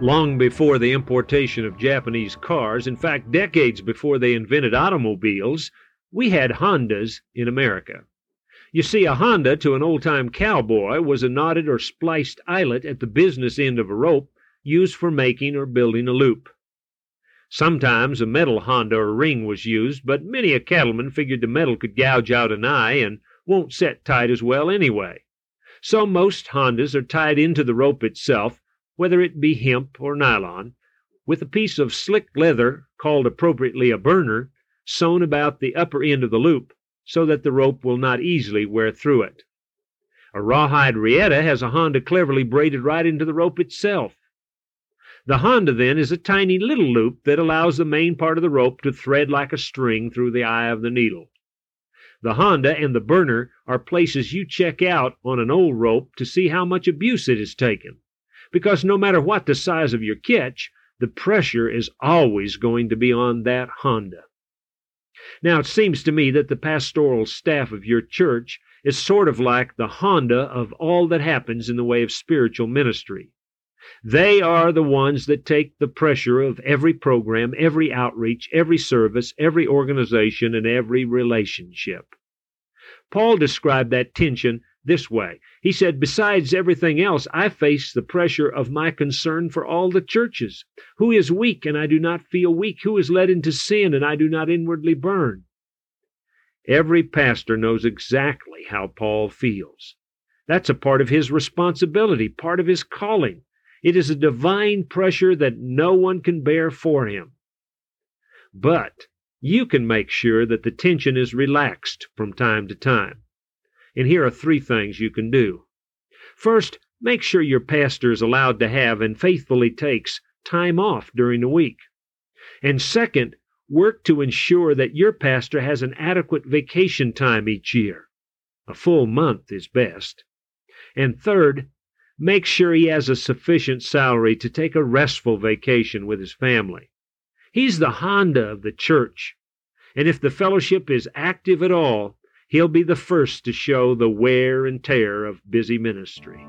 Long before the importation of Japanese cars, in fact, decades before they invented automobiles, we had Hondas in America. You see, a Honda to an old time cowboy was a knotted or spliced eyelet at the business end of a rope used for making or building a loop. Sometimes a metal Honda or ring was used, but many a cattleman figured the metal could gouge out an eye and won't set tight as well anyway. So most Hondas are tied into the rope itself, whether it be hemp or nylon, with a piece of slick leather, called appropriately a burner, sewn about the upper end of the loop, so that the rope will not easily wear through it. A rawhide riata has a Honda cleverly braided right into the rope itself. The Honda, then, is a tiny little loop that allows the main part of the rope to thread like a string through the eye of the needle. The Honda and the burner are places you check out on an old rope to see how much abuse it has taken, because no matter what the size of your catch, the pressure is always going to be on that Honda. Now, it seems to me that the pastoral staff of your church is sort of like the Honda of all that happens in the way of spiritual ministry. They are the ones that take the pressure of every program, every outreach, every service, every organization, and every relationship. Paul described that tension this way. He said, Besides everything else, I face the pressure of my concern for all the churches. Who is weak, and I do not feel weak? Who is led into sin, and I do not inwardly burn? Every pastor knows exactly how Paul feels. That's a part of his responsibility, part of his calling. It is a divine pressure that no one can bear for him. But you can make sure that the tension is relaxed from time to time. And here are three things you can do. First, make sure your pastor is allowed to have and faithfully takes time off during the week. And second, work to ensure that your pastor has an adequate vacation time each year. A full month is best. And third, make sure he has a sufficient salary to take a restful vacation with his family. He's the Honda of the church, and if the fellowship is active at all, he'll be the first to show the wear and tear of busy ministry.